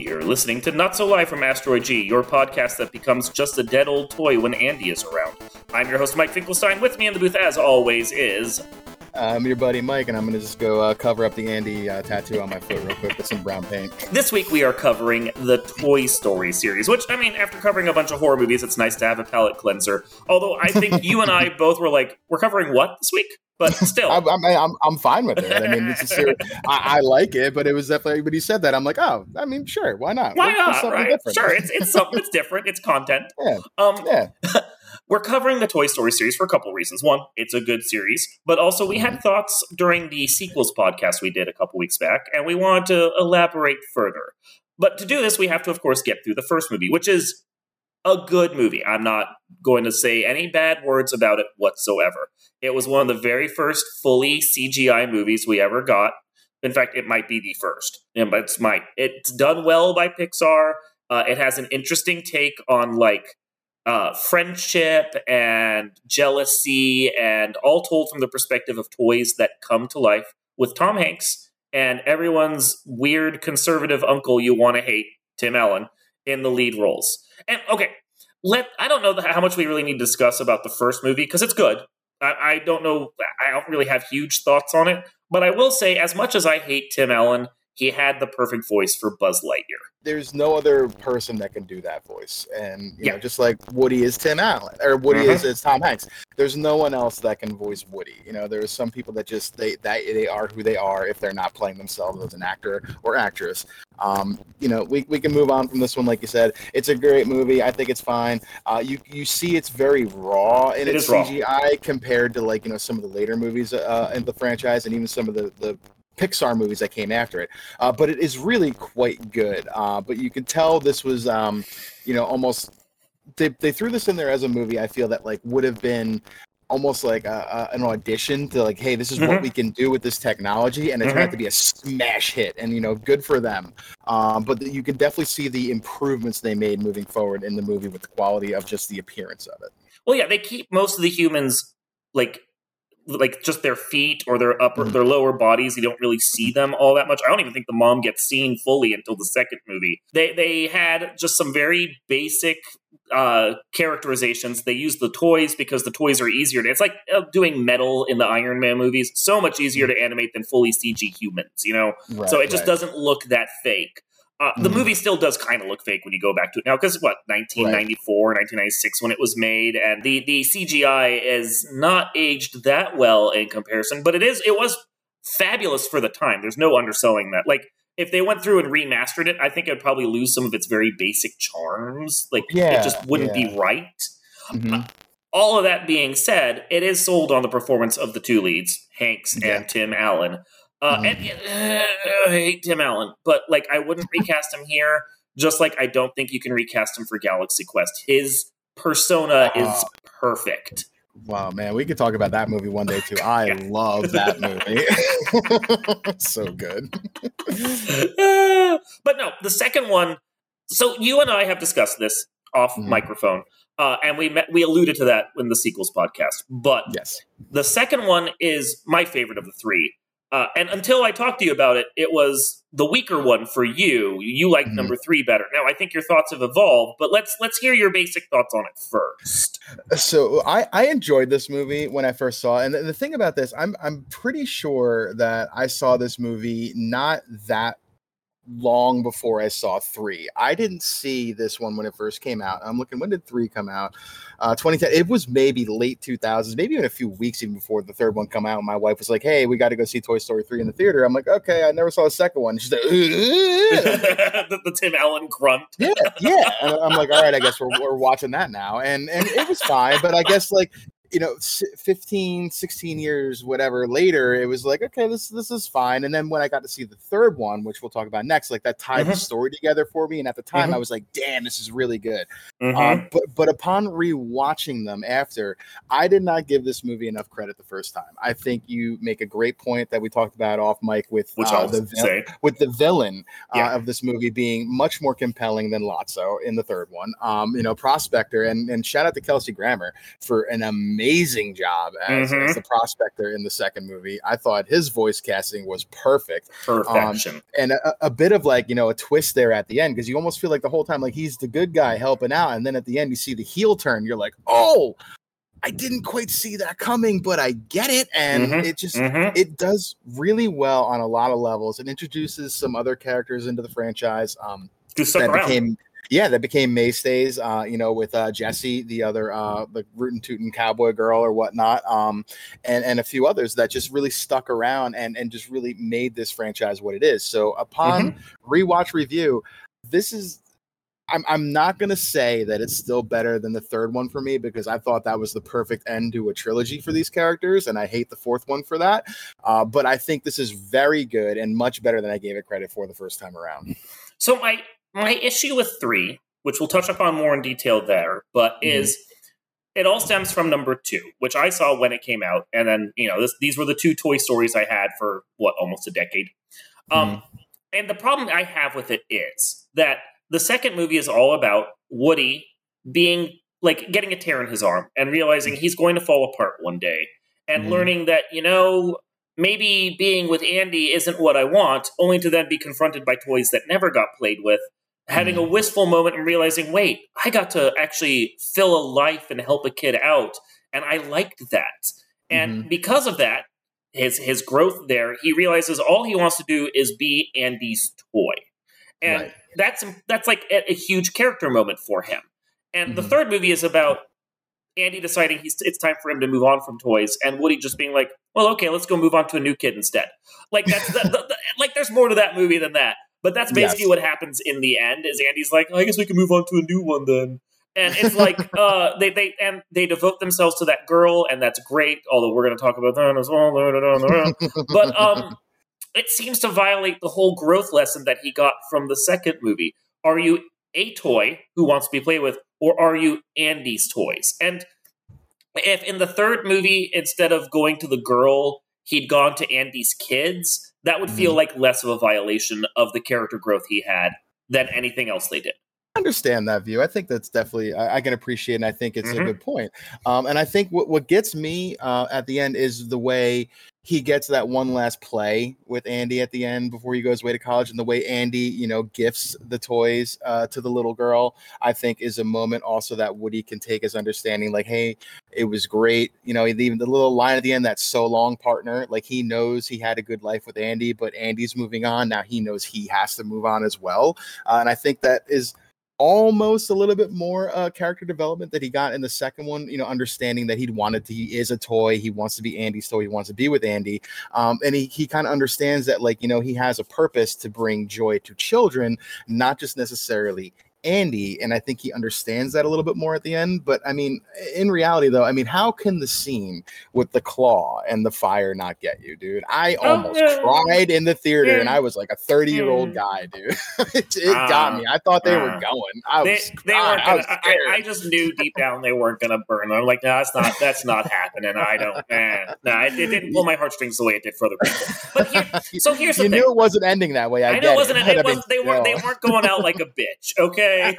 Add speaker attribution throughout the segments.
Speaker 1: You're listening to Not So Live from Asteroid G, your podcast that becomes just a dead old toy when Andy is around. I'm your host, Mike Finkelstein. With me in the booth, as always, is.
Speaker 2: I'm your buddy Mike, and I'm going to just go uh, cover up the Andy uh, tattoo on my foot real quick with some brown paint.
Speaker 1: This week we are covering the Toy Story series, which, I mean, after covering a bunch of horror movies, it's nice to have a palate cleanser. Although I think you and I both were like, we're covering what this week? But still,
Speaker 2: I'm, I'm, I'm, fine with it. I mean, it's a series, I, I, like it, but it was definitely when you said that, I'm like, oh, I mean, sure, why not?
Speaker 1: Why Let's not? Right? Different. Sure, it's it's something that's different. It's content.
Speaker 2: Yeah. Um, yeah.
Speaker 1: We're covering the Toy Story series for a couple reasons. One, it's a good series, but also we had mm-hmm. thoughts during the sequels podcast we did a couple weeks back, and we wanted to elaborate further. But to do this, we have to, of course, get through the first movie, which is a good movie. I'm not going to say any bad words about it whatsoever. It was one of the very first fully CGI movies we ever got. In fact, it might be the first, it's might. It's done well by Pixar. Uh, it has an interesting take on like uh, friendship and jealousy, and all told from the perspective of toys that come to life with Tom Hanks and everyone's weird conservative uncle you want to hate, Tim Allen, in the lead roles. And okay, let I don't know how much we really need to discuss about the first movie because it's good. I, I don't know. I don't really have huge thoughts on it, but I will say, as much as I hate Tim Allen, he had the perfect voice for Buzz Lightyear
Speaker 2: there's no other person that can do that voice. And you yeah. know, just like Woody is Tim Allen or Woody mm-hmm. is, is Tom Hanks. There's no one else that can voice Woody. You know, there's some people that just they that they are who they are if they're not playing themselves as an actor or actress. Um, you know, we, we can move on from this one, like you said. It's a great movie. I think it's fine. Uh, you you see, it's very raw in it its CGI raw. compared to like you know some of the later movies uh, in the franchise and even some of the the Pixar movies that came after it. Uh, but it is really quite good. Uh, but you can tell this was, um, you know, almost they they threw this in there as a movie. I feel that like would have been almost like a, a, an audition to like, hey, this is mm-hmm. what we can do with this technology, and it mm-hmm. turned out to be a smash hit, and you know, good for them. Um, but the, you can definitely see the improvements they made moving forward in the movie with the quality of just the appearance of it.
Speaker 1: Well, yeah, they keep most of the humans like like just their feet or their upper their lower bodies you don't really see them all that much. I don't even think the mom gets seen fully until the second movie. They they had just some very basic uh, characterizations. They use the toys because the toys are easier to it's like uh, doing metal in the iron man movies. So much easier to animate than fully cg humans you know? Right, so it just right. doesn't look that fake uh, the mm-hmm. movie still does kind of look fake when you go back to it now because what 1994 right. 1996 when it was made and the the cgi is not aged that well in comparison but it is it was fabulous for the time there's no underselling that like if they went through and remastered it i think it'd probably lose some of its very basic charms like yeah, it just wouldn't yeah. be right mm-hmm. uh, all of that being said it is sold on the performance of the two leads hanks yeah. and tim allen uh, mm. and uh, I hate Tim Allen, but like I wouldn't recast him here. Just like I don't think you can recast him for Galaxy Quest. His persona uh, is perfect.
Speaker 2: Wow, man, we could talk about that movie one day too. I yeah. love that movie. so good.
Speaker 1: but no, the second one. So you and I have discussed this off mm. microphone. Uh, and we met, we alluded to that in the sequels podcast. But
Speaker 2: yes,
Speaker 1: the second one is my favorite of the three. Uh, and until I talked to you about it, it was the weaker one for you. You like mm-hmm. number three better. Now I think your thoughts have evolved, but let's let's hear your basic thoughts on it first.
Speaker 2: So I, I enjoyed this movie when I first saw it, and the, the thing about this, I'm I'm pretty sure that I saw this movie not that long before I saw three. I didn't see this one when it first came out. I'm looking, when did three come out? Uh, 2010. It was maybe late 2000s, maybe even a few weeks even before the third one come out. My wife was like, "Hey, we got to go see Toy Story 3 in the theater." I'm like, "Okay." I never saw the second one. She's like,
Speaker 1: the, the, Tim Allen grunt.
Speaker 2: yeah, yeah. And I'm like, "All right, I guess we're, we're watching that now." And and it was fine, but I guess like you know 15 16 years whatever later it was like okay this this is fine and then when i got to see the third one which we'll talk about next like that tied mm-hmm. the story together for me and at the time mm-hmm. i was like damn this is really good mm-hmm. um, but but upon rewatching them after i did not give this movie enough credit the first time i think you make a great point that we talked about off mic with which uh, the vil- with the villain uh, yeah. of this movie being much more compelling than lotso in the third one um, you know prospector and and shout out to kelsey grammer for an amazing amazing job as,
Speaker 1: Mhm.
Speaker 2: as the prospector in the second movie. I thought his voice casting was perfect
Speaker 1: Perfection.
Speaker 2: and a, a bit of like you know a twist there at the end because you almost feel like the whole time like he's the good guy helping out, and then at the end you see the heel turn. You're like, oh, I didn't quite see that coming, but I get it, and
Speaker 1: Mhm.
Speaker 2: it just
Speaker 1: Mhm.
Speaker 2: it does really well on a lot of levels. It introduces some other characters into the franchise. Um, that
Speaker 1: around.
Speaker 2: became yeah that became mainstays uh you know with uh jesse the other uh the rootin' tootin' cowboy girl or whatnot um and and a few others that just really stuck around and and just really made this franchise what it is so upon
Speaker 1: Mm-hmm.
Speaker 2: rewatch review this is I'm, I'm not going to say that it's still better than the third one for me because I thought that was the perfect end to a trilogy for these characters, and I hate the fourth one for that. Uh, but I think this is very good and much better than I gave it credit for the first time around.
Speaker 1: So my my issue with three, which we'll touch upon more in detail there, but
Speaker 2: Mhm.
Speaker 1: is it all stems from number two, which I saw when it came out, and then you know this, these were the two Toy Stories I had for what almost a decade. Um, and the problem I have with it is that the second movie is all about Woody being like getting a tear in his arm and realizing he's going to fall apart one day, and
Speaker 2: Mhm.
Speaker 1: learning that you know maybe being with Andy isn't what I want, only to then be confronted by toys that never got played with, having a wistful moment and realizing, wait, I got to actually fill a life and help a kid out, and I liked that. And because of that, his his growth there, he realizes all he wants to do is be Andy's toy. And
Speaker 2: Right.
Speaker 1: that's that's like a, a huge character moment for him. And the
Speaker 2: Mhm.
Speaker 1: third movie is about Andy deciding he's it's time for him to move on from toys, and Woody just being like, "Well, okay, let's go move on to a new kid instead." Like that's the, the, the, like there's more to that movie than that, but that's basically
Speaker 2: Yes.
Speaker 1: what happens in the end. Is Andy's like, "I guess we can move on to a new one then," and it's like uh, they they and they devote themselves to that girl, and that's great. Although we're going to talk about that as well. but um, it seems to violate the whole growth lesson that he got from the second movie. Are you a toy who wants to be played with, or are you Andy's toys? And if in the third movie, instead of going to the girl, he'd gone to Andy's kids, that would feel mm-hmm. like less of a violation of the character growth he had than anything else they did.
Speaker 2: Understand that view. I think that's definitely I, I can appreciate, and I think it's
Speaker 1: Mhm.
Speaker 2: a good point. Um, and I think what what gets me uh, at the end is the way he gets that one last play with Andy at the end before he goes away to college, and the way Andy, you know, gifts the toys uh, to the little girl. I think is a moment also that Woody can take as understanding, like, hey, it was great. You know, even the little line at the end, that's so long, partner. Like he knows he had a good life with Andy, but Andy's moving on now. He knows he has to move on as well, uh, and I think that is almost a little bit more uh, character development that he got in the second one. You know, understanding that he'd wanted to, he is a toy. He wants to be Andy's toy. He wants to be with Andy, um, and he he kind of understands that like you know he has a purpose to bring joy to children, not just necessarily. Andy, and I think he understands that a little bit more at the end. But I mean, in reality, though, I mean, how can the scene with the claw and the fire not get you, dude? I
Speaker 1: Oh,
Speaker 2: almost
Speaker 1: yeah.
Speaker 2: cried in the theater, and I was like a 30 year old
Speaker 1: Mm.
Speaker 2: guy, dude. it it got
Speaker 1: Ah.
Speaker 2: me. I thought they were
Speaker 1: Ah.
Speaker 2: going. I
Speaker 1: They,
Speaker 2: was,
Speaker 1: they
Speaker 2: God,
Speaker 1: weren't
Speaker 2: I
Speaker 1: gonna,
Speaker 2: was
Speaker 1: I. I just knew deep down they weren't going to burn. I'm like, no, that's not that's not happening. I don't. Eh, no, it, it didn't pull my heartstrings the way it did for other people. But here, so here's the
Speaker 2: you
Speaker 1: thing.
Speaker 2: knew it wasn't ending that way. I,
Speaker 1: I, know it wasn't.
Speaker 2: It,
Speaker 1: It, it they weren't. They weren't going out like a bitch. Okay.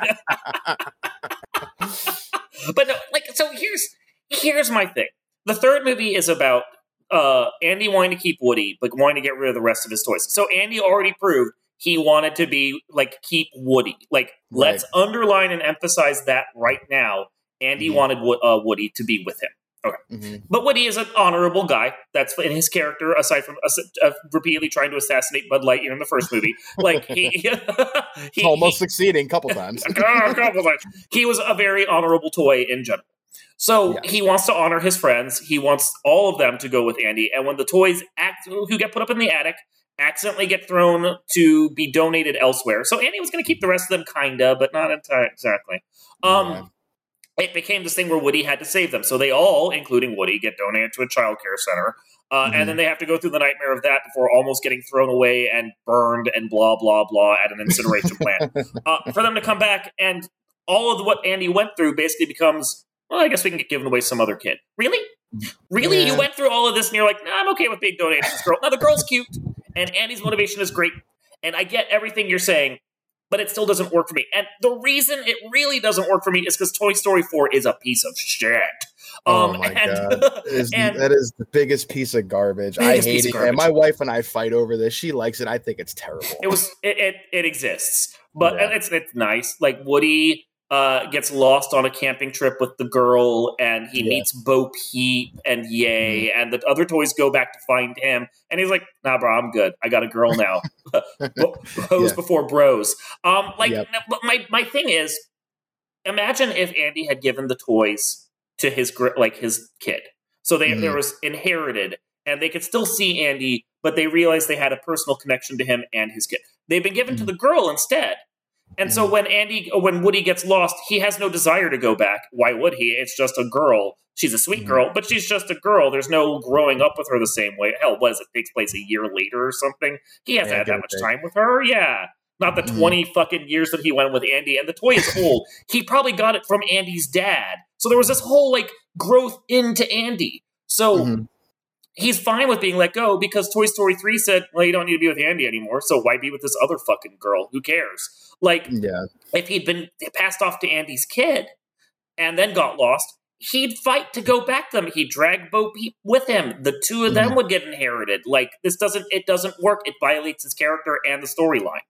Speaker 1: but no, like, so here's here's my thing. The third movie is about uh, Andy wanting to keep Woody, but wanting to get rid of the rest of his toys. So Andy already proved he wanted to be like keep Woody. Like, let's underline and emphasize that right now. Andy
Speaker 2: Mhm.
Speaker 1: wanted uh, Woody to be with him.
Speaker 2: Mhm.
Speaker 1: But Woody is an honorable guy. That's in his character, aside from uh, repeatedly trying to assassinate Buzz Lightyear in the first movie. Like he, he
Speaker 2: almost succeeding a couple times.
Speaker 1: he, a couple times. he was a very honorable toy in general. So
Speaker 2: Yes.
Speaker 1: he wants to honor his friends. He wants all of them to go with Andy. And when the toys act, who get put up in the attic accidentally get thrown to be donated elsewhere, so Andy was going to keep the rest of them, kinda, but not entire exactly. Um,
Speaker 2: Yeah.
Speaker 1: It became this thing where Woody had to save them. So they all, including Woody, get donated to a child care center. Uh,
Speaker 2: Mhm.
Speaker 1: And then they have to go through the nightmare of that before almost getting thrown away and burned and blah, blah, blah at an incineration plant. Uh, for them to come back and all of what Andy went through basically becomes, well, I guess we can get given away some other kid. Really? Really?
Speaker 2: Yeah.
Speaker 1: You went through all of this and you're like, nah, I'm okay with being donated to this girl. Now, the girl's cute and Andy's motivation is great. And I get everything you're saying. But it still doesn't work for me. And the reason it really doesn't work for me is because Toy Story 4 is a piece of shit.
Speaker 2: Oh um, my and, god, that is, and, that is the biggest piece of garbage. I hate it, and my wife and I fight over this. She likes it. I think it's terrible.
Speaker 1: It was it it, it exists, but yeah. it's it's nice. Like Woody uh, gets lost on a camping trip with the girl, and he meets Bo Peep and Yay, mm-hmm. and the other toys go back to find him, and he's like, "Nah, bro, I'm good. I got a girl now." bros yeah. before bros. Um, like, yep. my my thing is, imagine if Andy had given the toys to his like his kid. So they mm-hmm. there was inherited, and they could still see Andy, but they realized they had a personal connection to him and his kid. They've been given mm-hmm. to the girl instead. And so when Andy, when Woody gets lost, he has no desire to go back. Why would he? It's just a girl. She's a sweet mm-hmm. girl, but she's just a girl. There's no growing up with her the same way. Hell, what is it? Takes place a year later or something. He hasn't yeah, had that much time with her. Yeah. Not the mm-hmm. 20 fucking years that he went with Andy. And the toy is old. he probably got it from Andy's dad. So there was this whole like growth into Andy. So mm-hmm. He's fine with being let go because Toy Story 3 said, well, you don't need to be with Andy anymore. So why be with this other fucking girl? Who cares? Like, yeah. if he'd been passed off to Andy's kid and then got lost, he'd fight to go back them. He'd drag Bo Peep with him. The two of them mm-hmm. would get inherited. Like this doesn't it doesn't work. It violates his character and the storyline.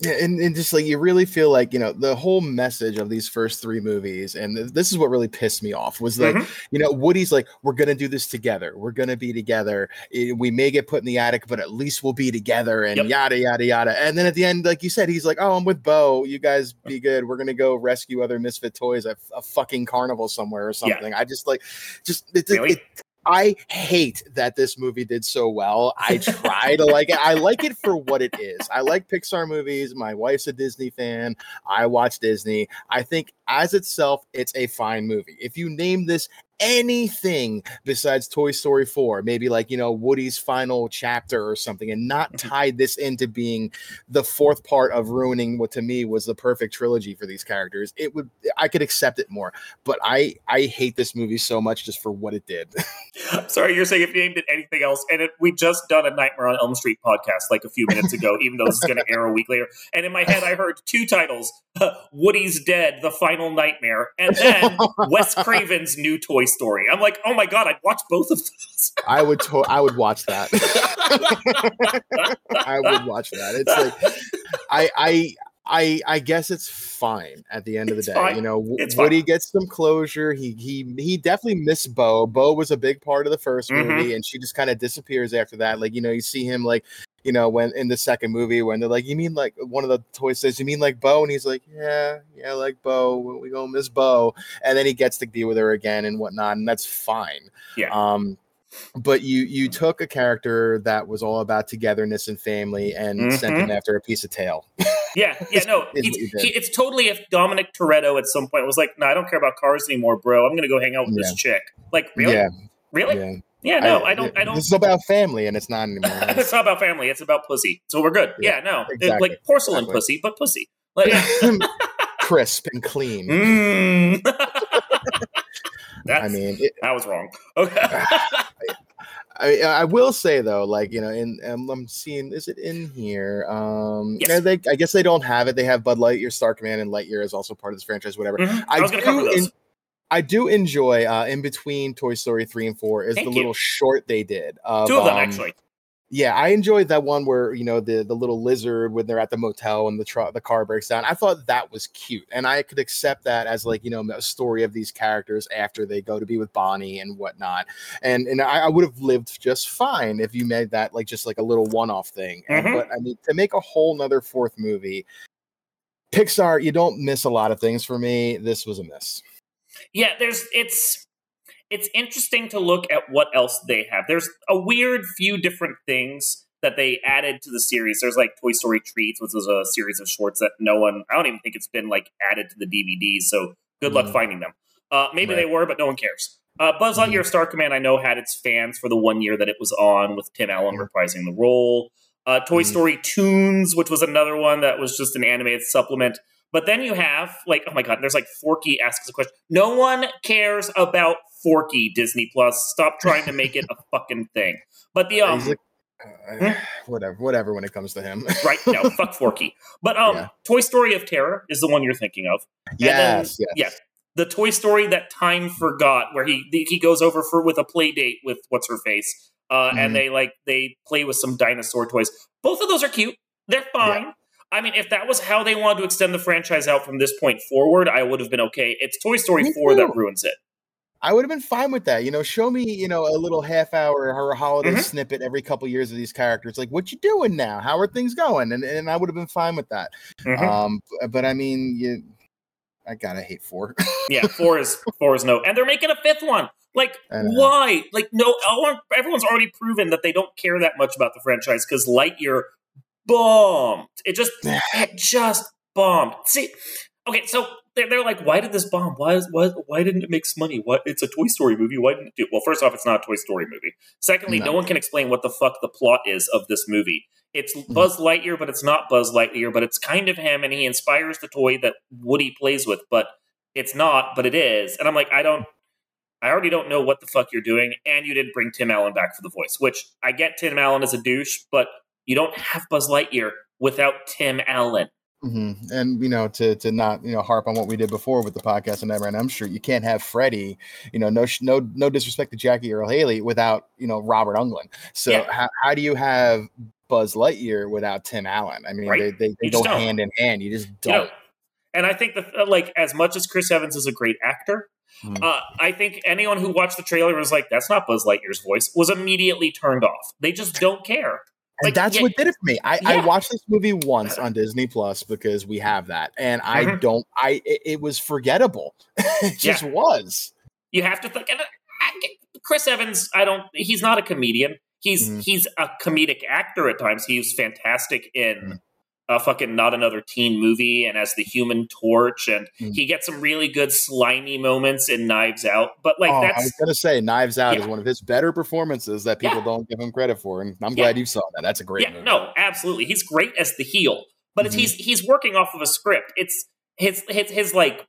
Speaker 2: Yeah, and, and just like you really feel like you know the whole message of these first three movies, and this is what really pissed me off was like mm-hmm. you know Woody's like we're gonna do this together, we're gonna be together. We may get put in the attic, but at least we'll be together, and yep. yada yada yada. And then at the end, like you said, he's like, "Oh, I'm with Bo. You guys be good. We're gonna go rescue other misfit toys at a fucking carnival somewhere or something." Yeah. I just like, just it, really? it, I hate that this movie did so well. I try to like it. I like it for what it is. I like Pixar movies. My wife's a Disney fan. I watch Disney. I think as itself, it's a fine movie. If you name this anything besides Toy Story 4, maybe like, you know, Woody's final chapter or something, and not mm-hmm. tie this into being the fourth part of ruining what to me was the perfect trilogy for these characters, it would, I could accept it more. But I, I hate this movie so much just for what it did.
Speaker 1: Sorry, you're saying if you named it anything else, and it, we just done a Nightmare on Elm Street podcast like a few minutes ago, even though this is going to air a week later. And in my head, I heard two titles Woody's Dead, The Final Nightmare, and then Wes Craven's new Toy Story. I'm like, oh my god, I'd watch both of those.
Speaker 2: I would, to- I would watch that. I would watch that. It's like, I, I, I I guess it's fine at the end of the day. Fine. You know, it's Woody fine. gets some closure. He he he definitely missed Bo. Bo was a big part of the 1st mm-hmm. movie, and she just kind of disappears after that. Like you know, you see him like you know, when in the second movie when they're like, "You mean like one of the toys says, you mean like Bo?" and he's like, "Yeah, yeah, like Bo. We gonna miss Bo," and then he gets to be with her again and whatnot, and that's fine.
Speaker 1: Yeah.
Speaker 2: Um, but you you took a character that was all about togetherness and family and mm-hmm. sent him after a piece of tail.
Speaker 1: yeah, yeah, no, he, it's totally if Dominic Toretto at some point was like, "No, I don't care about cars anymore, bro. I'm gonna go hang out with yeah. this chick." Like, really? Yeah. Really? Yeah. Yeah, no, I, I don't. I don't.
Speaker 2: It's about family, and it's not anymore.
Speaker 1: it's not about family. It's about pussy. So we're good. Yeah, yeah no, exactly. like porcelain exactly. pussy, but pussy, like
Speaker 2: crisp and clean.
Speaker 1: Mm. I mean, it, that was wrong. Okay.
Speaker 2: I, I will say though, like you know, in um, I'm seeing, is it in here? Um, yes. they, I guess they don't have it. They have Buzz Lightyear, Star Command, and Lightyear is also part of this franchise. Whatever.
Speaker 1: Mm-hmm. I, I do. In,
Speaker 2: I do enjoy uh, in between Toy Story three and four is Thank the you. little short they did.
Speaker 1: Of, Two of them um, actually.
Speaker 2: Yeah, I enjoyed that one where you know the the little lizard when they're at the motel and the tr- the car breaks down. I thought that was cute, and I could accept that as like you know a story of these characters after they go to be with Bonnie and whatnot. And and I, I would have lived just fine if you made that like just like a little one off thing. Mm-hmm. And, but I mean to make a whole nother fourth movie, Pixar, you don't miss a lot of things for me. This was a miss.
Speaker 1: Yeah, there's it's it's interesting to look at what else they have. There's a weird few different things that they added to the series. There's like Toy Story Treats, which was a series of shorts that no one I don't even think it's been like added to the DVDs, so good mm. luck finding them. Uh, maybe right. they were, but no one cares. Uh, Buzz Lightyear mm. Star Command, I know, had its fans for the one year that it was on, with Tim Allen reprising the role. Uh, Toy mm. Story Toons, which was another one that was just an animated supplement. But then you have like, oh my god, there's like Forky asks a question. No one cares about Forky Disney Plus. Stop trying to make it a fucking thing. But the um,
Speaker 2: Uh, whatever, whatever. When it comes to him,
Speaker 1: right? No, fuck Forky. But um, yeah. Toy Story of Terror is the one you're thinking of.
Speaker 2: Yes,
Speaker 1: then, yes. Yeah, the Toy Story that time forgot, where he he goes over for with a play date with what's her face, uh, mm-hmm. and they like they play with some dinosaur toys. Both of those are cute. They're fine. Yeah. I mean, if that was how they wanted to extend the franchise out from this point forward, I would have been okay. It's Toy Story Me 4 too. that ruins it.
Speaker 2: I would have been fine with that. You know, show me, you know, a little half hour or a holiday mm-hmm. snippet every couple years of these characters. Like, what you doing now? How are things going? And and I would have been fine with that. Mm-hmm. Um, but I mean, you, I gotta hate four.
Speaker 1: yeah, four is four is no, and they're making a fifth one. Like, why? Like, no, everyone's already proven that they don't care that much about the franchise because Lightyear bombed. It just it just bombed. See, okay, so they're, they're like, why did this bomb? Why is why why didn't it make some money? What? It's a Toy Story movie. Why didn't it do? Well, first off, it's not a Toy Story movie. Secondly, no, no one can explain what the fuck the plot is of this movie. It's. Buzz Lightyear, but it's not Buzz Lightyear, but it's kind of him, and he inspires the toy that Woody plays with, but it's not, but it is. And I'm like, I don't. I already don't know what the fuck you're doing, and you didn't bring Tim Allen back for the voice, which I get Tim Allen as a douche, but you don't have Buzz Lightyear without Tim Allen.
Speaker 2: Mm-hmm. And you know, to to not you know harp on what we did before with the podcast and Never I'm sure you can't have Freddie. You know, no no no disrespect to Jackie Earle Haley without you know Robert Englund. So yeah. how, how do you have Buzz Lightyear without Tim Allen? I mean, right. they they, they go hand in hand. You just don't. You know,
Speaker 1: and I think that like as much as Chris Evans is a great actor, mm. uh, I think anyone who watched the trailer was like, "That's not Buzz Lightyear's voice," was immediately turned off. They just don't care.
Speaker 2: And like, that's yeah, what did it for me. I, yeah. I, watched this movie once on Disney Plus because we have that, and I mm-hmm. don't. I it, it, was forgettable. it just yeah. was.
Speaker 1: You have to think. Chris Evans, I don't. He's not a comedian. He's mm-hmm. he's a comedic actor at times. He's fantastic in mm-hmm a fucking not another teen movie and as the human torch and mm. he gets some really good slimy moments in knives out but like oh, that's i
Speaker 2: was gonna say knives out yeah. is one of his better performances that people yeah. don't give him credit for and i'm glad yeah. you saw that that's a great
Speaker 1: yeah movie. no absolutely he's great as the heel but mm-hmm. he's he's working off of a script it's his his his like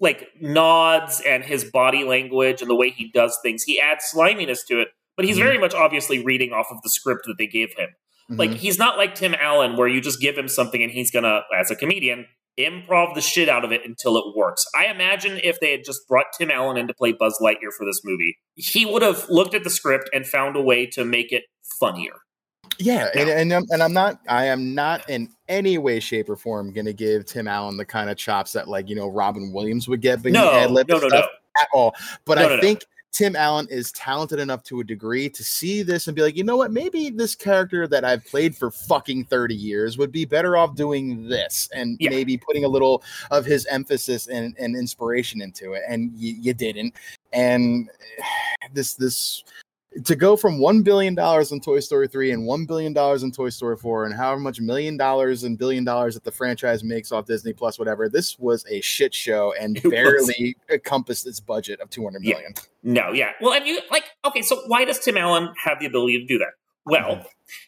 Speaker 1: like nods and his body language and the way he does things he adds sliminess to it but he's mm-hmm. very much obviously reading off of the script that they gave him Mm-hmm. Like he's not like Tim Allen, where you just give him something and he's gonna, as a comedian, improv the shit out of it until it works. I imagine if they had just brought Tim Allen in to play Buzz Lightyear for this movie, he would have looked at the script and found a way to make it funnier.
Speaker 2: Yeah, and and I'm, and I'm not I am not in any way, shape, or form to give Tim Allen the kind of chops that like you know Robin Williams would get, but
Speaker 1: no, no, no, no,
Speaker 2: at all. But no, I no, think. Tim Allen is talented enough to a degree to see this and be like, you know what, maybe this character that I've played for fucking 30 years would be better off doing this and yeah. maybe putting a little of his emphasis and, and inspiration into it. And you, you didn't. And this, this, to go from one billion dollars in Toy Story three and one billion dollars in Toy Story four, and however much million dollars and billion dollars that the franchise makes off Disney Plus, whatever, this was a shit show and it barely was. encompassed its budget of two hundred million.
Speaker 1: Yeah. No, yeah. Well, and you like okay, so why does Tim Allen have the ability to do that? Well, mm-hmm.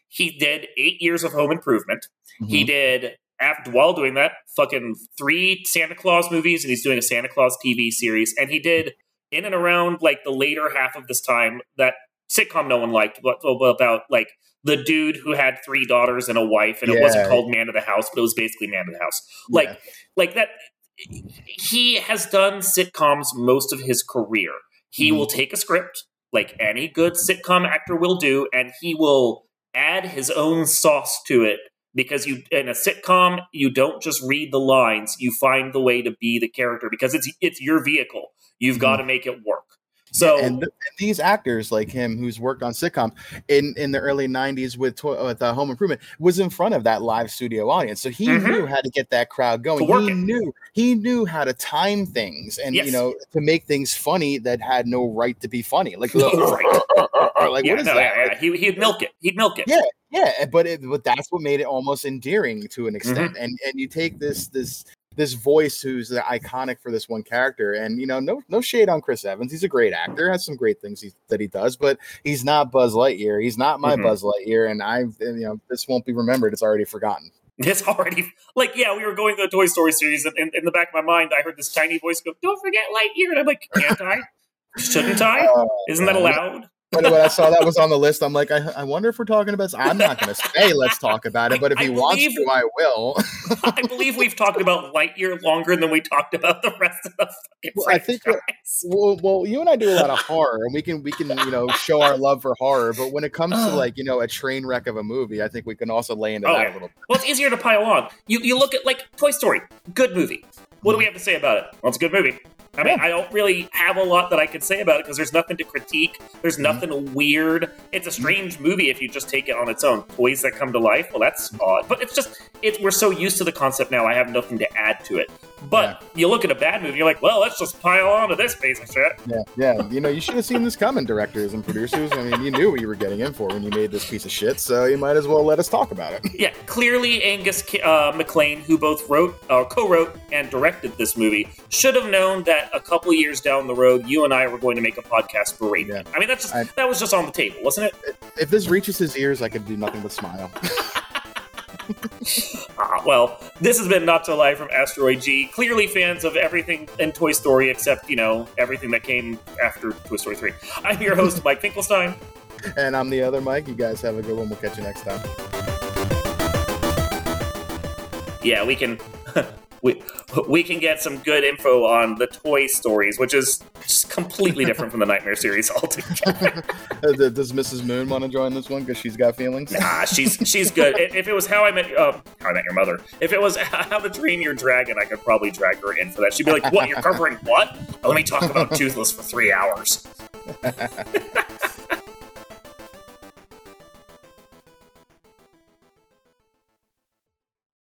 Speaker 1: he did eight years of Home Improvement. Mm-hmm. He did after while doing that, fucking three Santa Claus movies, and he's doing a Santa Claus TV series, and he did in and around like the later half of this time that sitcom no one liked about like the dude who had three daughters and a wife, and yeah. it wasn't called Man of the House, but it was basically Man of the House. Like, yeah. like that. He has done sitcoms most of his career. He mm-hmm. will take a script, like any good sitcom actor will do, and he will add his own sauce to it. Because you in a sitcom, you don't just read the lines; you find the way to be the character because it's it's your vehicle. You've mm-hmm. got to make it work. So
Speaker 2: and, and, these actors like him, who's worked on sitcom in in the early '90s with with uh, Home Improvement, was in front of that live studio audience, so he mm-hmm. knew how to get that crowd going. He it. knew he knew how to time things and yes. you know to make things funny that had no right to be funny. Like, right.
Speaker 1: like yeah, what is no, that? Yeah, yeah. He, he'd milk it. He'd milk it.
Speaker 2: Yeah, yeah, but it, but that's what made it almost endearing to an extent. Mm-hmm. And and you take this this this voice who's iconic for this one character. And you know, no no shade on Chris Evans. He's a great actor, has some great things he, that he does, but he's not Buzz Lightyear. He's not my mm-hmm. Buzz Lightyear, and I you know this won't be remembered. It's already forgotten.
Speaker 1: It's already like yeah, we were going through the Toy Story series, and in, in the back of my mind, I heard this tiny voice go, "Don't forget Lightyear," and I'm like, "Can't I? Shouldn't I? Uh, Isn't that allowed?"
Speaker 2: When, when I saw that was on the list, I'm like, I, I wonder if we're talking about. This. I'm not going to say let's talk about it, but if he wants to, I will.
Speaker 1: I believe we've talked about Lightyear longer than we talked about the rest of the fucking well. I think
Speaker 2: well, well, you and I do a lot of horror, and we can we can you know show our love for horror. But when it comes to like you know a train wreck of a movie, I think we can also lay into oh, that yeah. a little. Bit.
Speaker 1: Well, it's easier to pile on. You you look at like Toy Story, good movie. What do we hmm. have to say about it? Well, it's a good movie. I mean, I don't really have a lot that I could say about it because there's nothing to critique. There's mm-hmm. nothing mm-hmm. weird. It's a strange movie if you just take it on its own. Toys that come to life, well, that's odd. But it's just, it's we're so used to the concept now. I have nothing to add to it. But yeah. you look at a bad movie, you're like, well, let's just pile on to this piece of shit.
Speaker 2: Yeah, yeah. You know, you should have seen this coming, directors and producers. I mean, you knew what you were getting in for when you made this piece of shit, so you might as well let us talk about it.
Speaker 1: Yeah, clearly Angus uh, MacLane, who both wrote, uh, co-wrote, and directed this movie, should have known that a couple years down the road, you and I were going to make a podcast for. Yeah. I mean, that's just I, that was just on the table, wasn't it?
Speaker 2: If this reaches his ears, I could do nothing but smile.
Speaker 1: ah, well, this has been Not So Live from Asteroid G. Clearly fans of everything in Toy Story except, you know, everything that came after Toy Story 3. I'm your host, Mike Finkelstein.
Speaker 2: And I'm the other Mike. You guys have a good one. We'll catch you next time.
Speaker 1: Yeah, we can we we can get some good info on the toy stories, which is just completely different from the Nightmare series altogether.
Speaker 2: Does Mrs. Moon want to join this one because she's got feelings?
Speaker 1: Nah, she's she's good. if it was How I Met uh, How I Met Your Mother, if it was How to Train Your Dragon, I could probably drag her in for that. She'd be like, "What? You're covering what? Let me talk about Toothless for three hours."